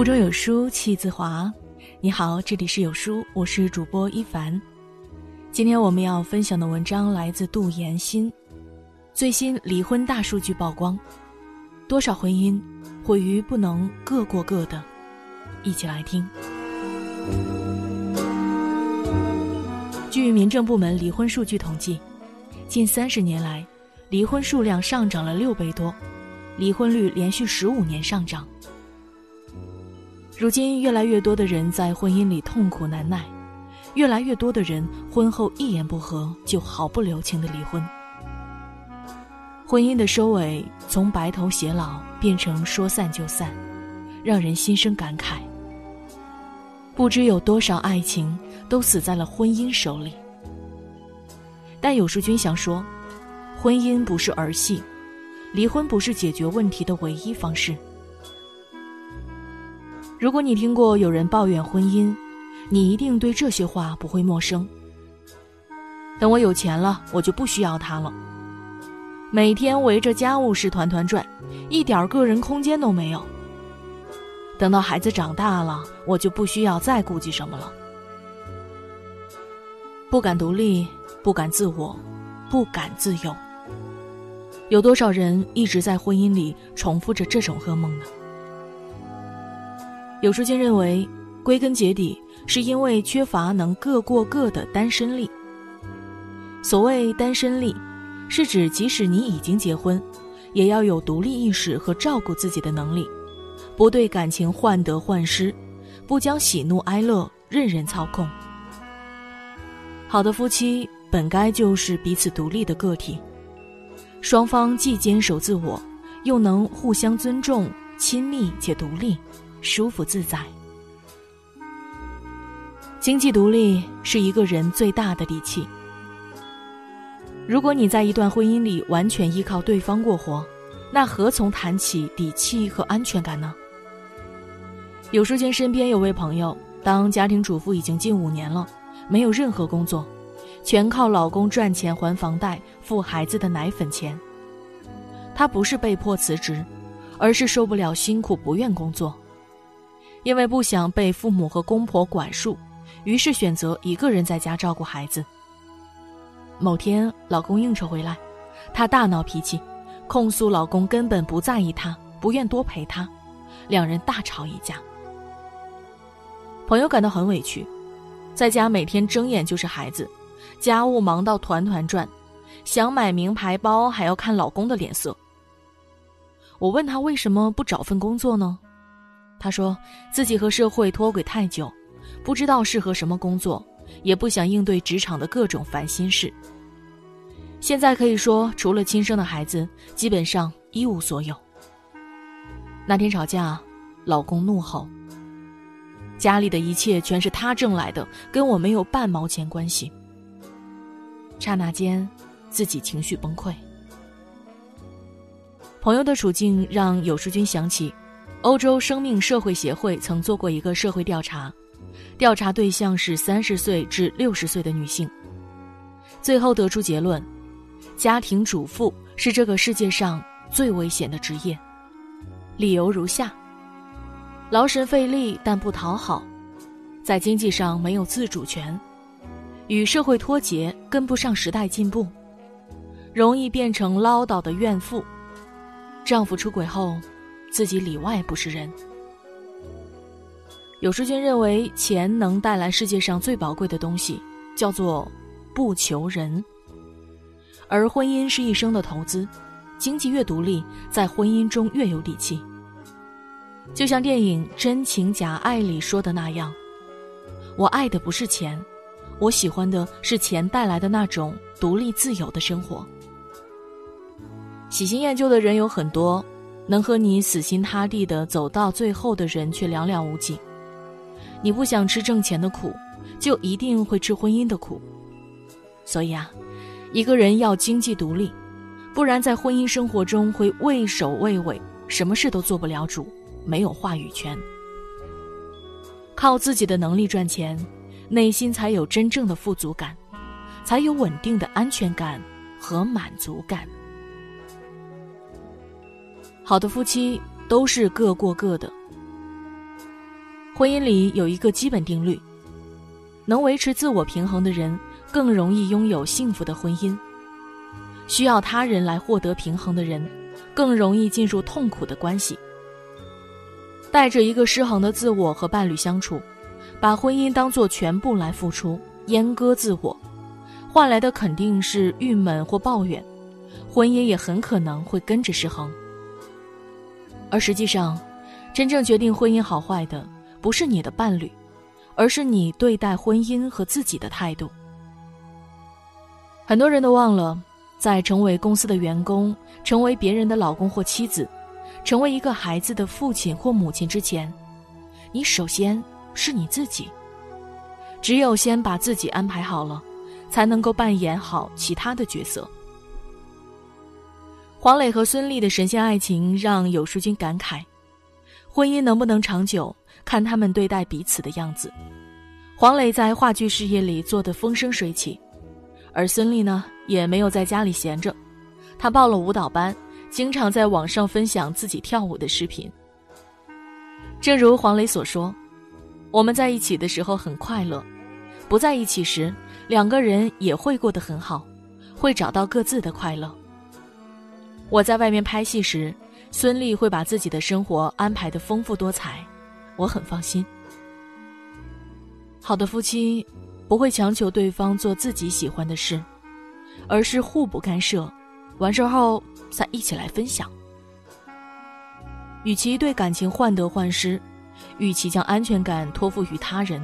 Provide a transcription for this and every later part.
腹中有书气自华。你好，这里是有书，我是主播一凡。今天我们要分享的文章来自杜岩新。最新离婚大数据曝光，多少婚姻毁于不能各过各的？一起来听。据民政部门离婚数据统计，近三十年来，离婚数量上涨了六倍多，离婚率连续十五年上涨。如今，越来越多的人在婚姻里痛苦难耐，越来越多的人婚后一言不合就毫不留情的离婚。婚姻的收尾从白头偕老变成说散就散，让人心生感慨。不知有多少爱情都死在了婚姻手里。但有书君想说，婚姻不是儿戏，离婚不是解决问题的唯一方式。如果你听过有人抱怨婚姻，你一定对这些话不会陌生。等我有钱了，我就不需要他了。每天围着家务事团团转，一点个人空间都没有。等到孩子长大了，我就不需要再顾忌什么了。不敢独立，不敢自我，不敢自由。有多少人一直在婚姻里重复着这种噩梦呢？有书君认为，归根结底是因为缺乏能各过各的单身力。所谓单身力，是指即使你已经结婚，也要有独立意识和照顾自己的能力，不对感情患得患失，不将喜怒哀乐任人操控。好的夫妻本该就是彼此独立的个体，双方既坚守自我，又能互相尊重、亲密且独立。舒服自在，经济独立是一个人最大的底气。如果你在一段婚姻里完全依靠对方过活，那何从谈起底气和安全感呢？有书君身边有位朋友，当家庭主妇已经近五年了，没有任何工作，全靠老公赚钱还房贷、付孩子的奶粉钱。她不是被迫辞职，而是受不了辛苦，不愿工作。因为不想被父母和公婆管束，于是选择一个人在家照顾孩子。某天，老公应酬回来，她大闹脾气，控诉老公根本不在意她，不愿多陪她，两人大吵一架。朋友感到很委屈，在家每天睁眼就是孩子，家务忙到团团转，想买名牌包还要看老公的脸色。我问他为什么不找份工作呢？他说自己和社会脱轨太久，不知道适合什么工作，也不想应对职场的各种烦心事。现在可以说，除了亲生的孩子，基本上一无所有。那天吵架，老公怒吼：“家里的一切全是他挣来的，跟我没有半毛钱关系。”刹那间，自己情绪崩溃。朋友的处境让有书君想起。欧洲生命社会协会曾做过一个社会调查，调查对象是三十岁至六十岁的女性。最后得出结论：家庭主妇是这个世界上最危险的职业。理由如下：劳神费力但不讨好，在经济上没有自主权，与社会脱节，跟不上时代进步，容易变成唠叨的怨妇。丈夫出轨后。自己里外不是人。有书君认为，钱能带来世界上最宝贵的东西，叫做不求人。而婚姻是一生的投资，经济越独立，在婚姻中越有底气。就像电影《真情假爱》里说的那样：“我爱的不是钱，我喜欢的是钱带来的那种独立自由的生活。”喜新厌旧的人有很多。能和你死心塌地的走到最后的人却寥寥无几。你不想吃挣钱的苦，就一定会吃婚姻的苦。所以啊，一个人要经济独立，不然在婚姻生活中会畏首畏尾，什么事都做不了主，没有话语权。靠自己的能力赚钱，内心才有真正的富足感，才有稳定的安全感和满足感。好的夫妻都是各过各的。婚姻里有一个基本定律：能维持自我平衡的人，更容易拥有幸福的婚姻；需要他人来获得平衡的人，更容易进入痛苦的关系。带着一个失衡的自我和伴侣相处，把婚姻当做全部来付出，阉割自我，换来的肯定是郁闷或抱怨，婚姻也很可能会跟着失衡。而实际上，真正决定婚姻好坏的，不是你的伴侣，而是你对待婚姻和自己的态度。很多人都忘了，在成为公司的员工、成为别人的老公或妻子、成为一个孩子的父亲或母亲之前，你首先是你自己。只有先把自己安排好了，才能够扮演好其他的角色。黄磊和孙俪的神仙爱情让有书君感慨：婚姻能不能长久，看他们对待彼此的样子。黄磊在话剧事业里做得风生水起，而孙俪呢，也没有在家里闲着，她报了舞蹈班，经常在网上分享自己跳舞的视频。正如黄磊所说：“我们在一起的时候很快乐，不在一起时，两个人也会过得很好，会找到各自的快乐。”我在外面拍戏时，孙俪会把自己的生活安排的丰富多彩，我很放心。好的夫妻不会强求对方做自己喜欢的事，而是互不干涉，完事后再一起来分享。与其对感情患得患失，与其将安全感托付于他人，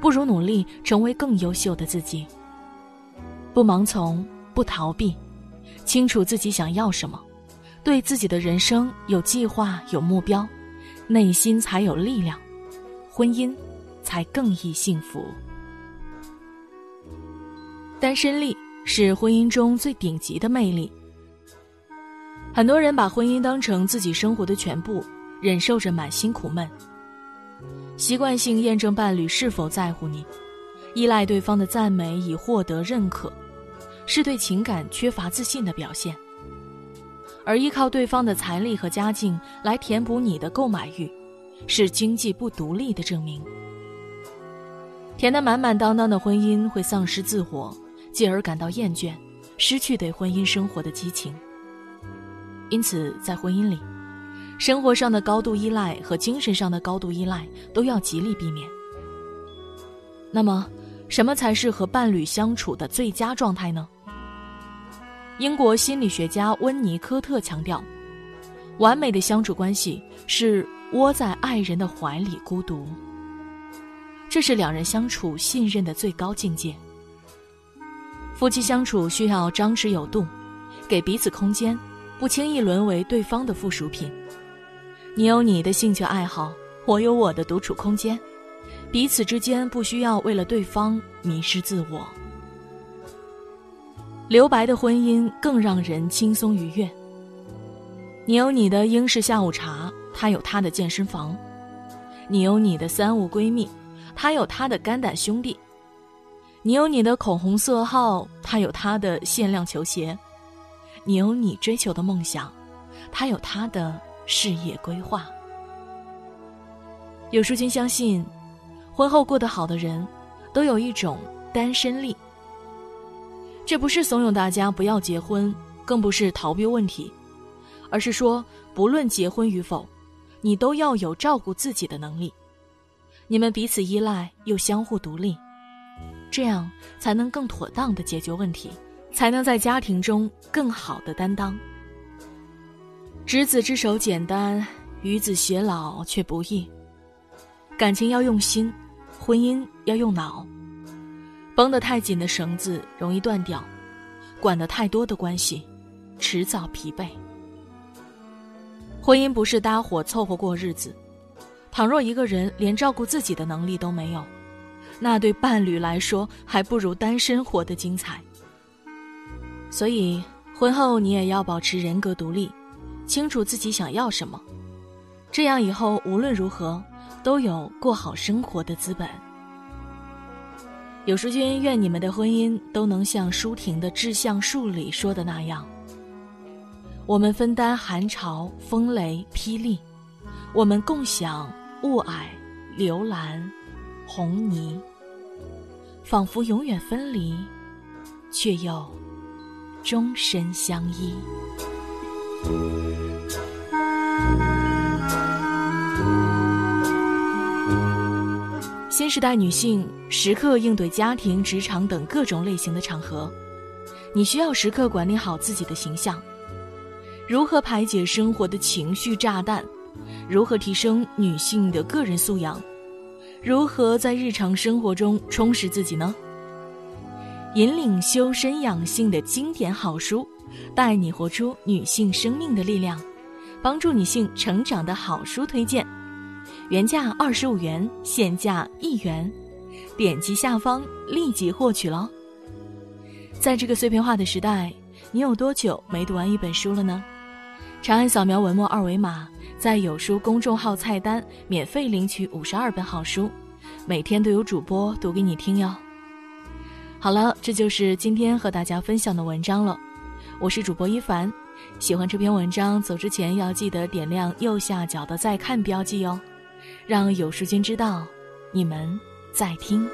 不如努力成为更优秀的自己。不盲从，不逃避。清楚自己想要什么，对自己的人生有计划、有目标，内心才有力量，婚姻才更易幸福。单身力是婚姻中最顶级的魅力。很多人把婚姻当成自己生活的全部，忍受着满心苦闷，习惯性验证伴侣是否在乎你，依赖对方的赞美以获得认可。是对情感缺乏自信的表现，而依靠对方的财力和家境来填补你的购买欲，是经济不独立的证明。填得满满当当的婚姻会丧失自我，进而感到厌倦，失去对婚姻生活的激情。因此，在婚姻里，生活上的高度依赖和精神上的高度依赖都要极力避免。那么，什么才是和伴侣相处的最佳状态呢？英国心理学家温尼科特强调，完美的相处关系是窝在爱人的怀里孤独。这是两人相处信任的最高境界。夫妻相处需要张弛有度，给彼此空间，不轻易沦为对方的附属品。你有你的兴趣爱好，我有我的独处空间，彼此之间不需要为了对方迷失自我。留白的婚姻更让人轻松愉悦。你有你的英式下午茶，他有他的健身房；你有你的三五闺蜜，他有他的肝胆兄弟；你有你的口红色号，他有他的限量球鞋；你有你追求的梦想，他有他的事业规划。有书君相信，婚后过得好的人，都有一种单身力。这不是怂恿大家不要结婚，更不是逃避问题，而是说，不论结婚与否，你都要有照顾自己的能力。你们彼此依赖又相互独立，这样才能更妥当的解决问题，才能在家庭中更好的担当。执子之手简单，与子偕老却不易。感情要用心，婚姻要用脑。绷得太紧的绳子容易断掉，管得太多的关系，迟早疲惫。婚姻不是搭伙凑合过日子，倘若一个人连照顾自己的能力都没有，那对伴侣来说还不如单身活得精彩。所以，婚后你也要保持人格独立，清楚自己想要什么，这样以后无论如何都有过好生活的资本。有书君愿你们的婚姻都能像舒婷的《志向树》里说的那样：我们分担寒潮、风雷、霹雳，我们共享雾霭、流岚、红泥，仿佛永远分离，却又终身相依。新时代女性时刻应对家庭、职场等各种类型的场合，你需要时刻管理好自己的形象。如何排解生活的情绪炸弹？如何提升女性的个人素养？如何在日常生活中充实自己呢？引领修身养性的经典好书，带你活出女性生命的力量，帮助女性成长的好书推荐，原价二十五元，现价一元，点击下方立即获取喽。在这个碎片化的时代，你有多久没读完一本书了呢？长按扫描文末二维码。在有书公众号菜单免费领取五十二本好书，每天都有主播读给你听哟。好了，这就是今天和大家分享的文章了。我是主播一凡，喜欢这篇文章，走之前要记得点亮右下角的再看标记哟，让有书君知道你们在听。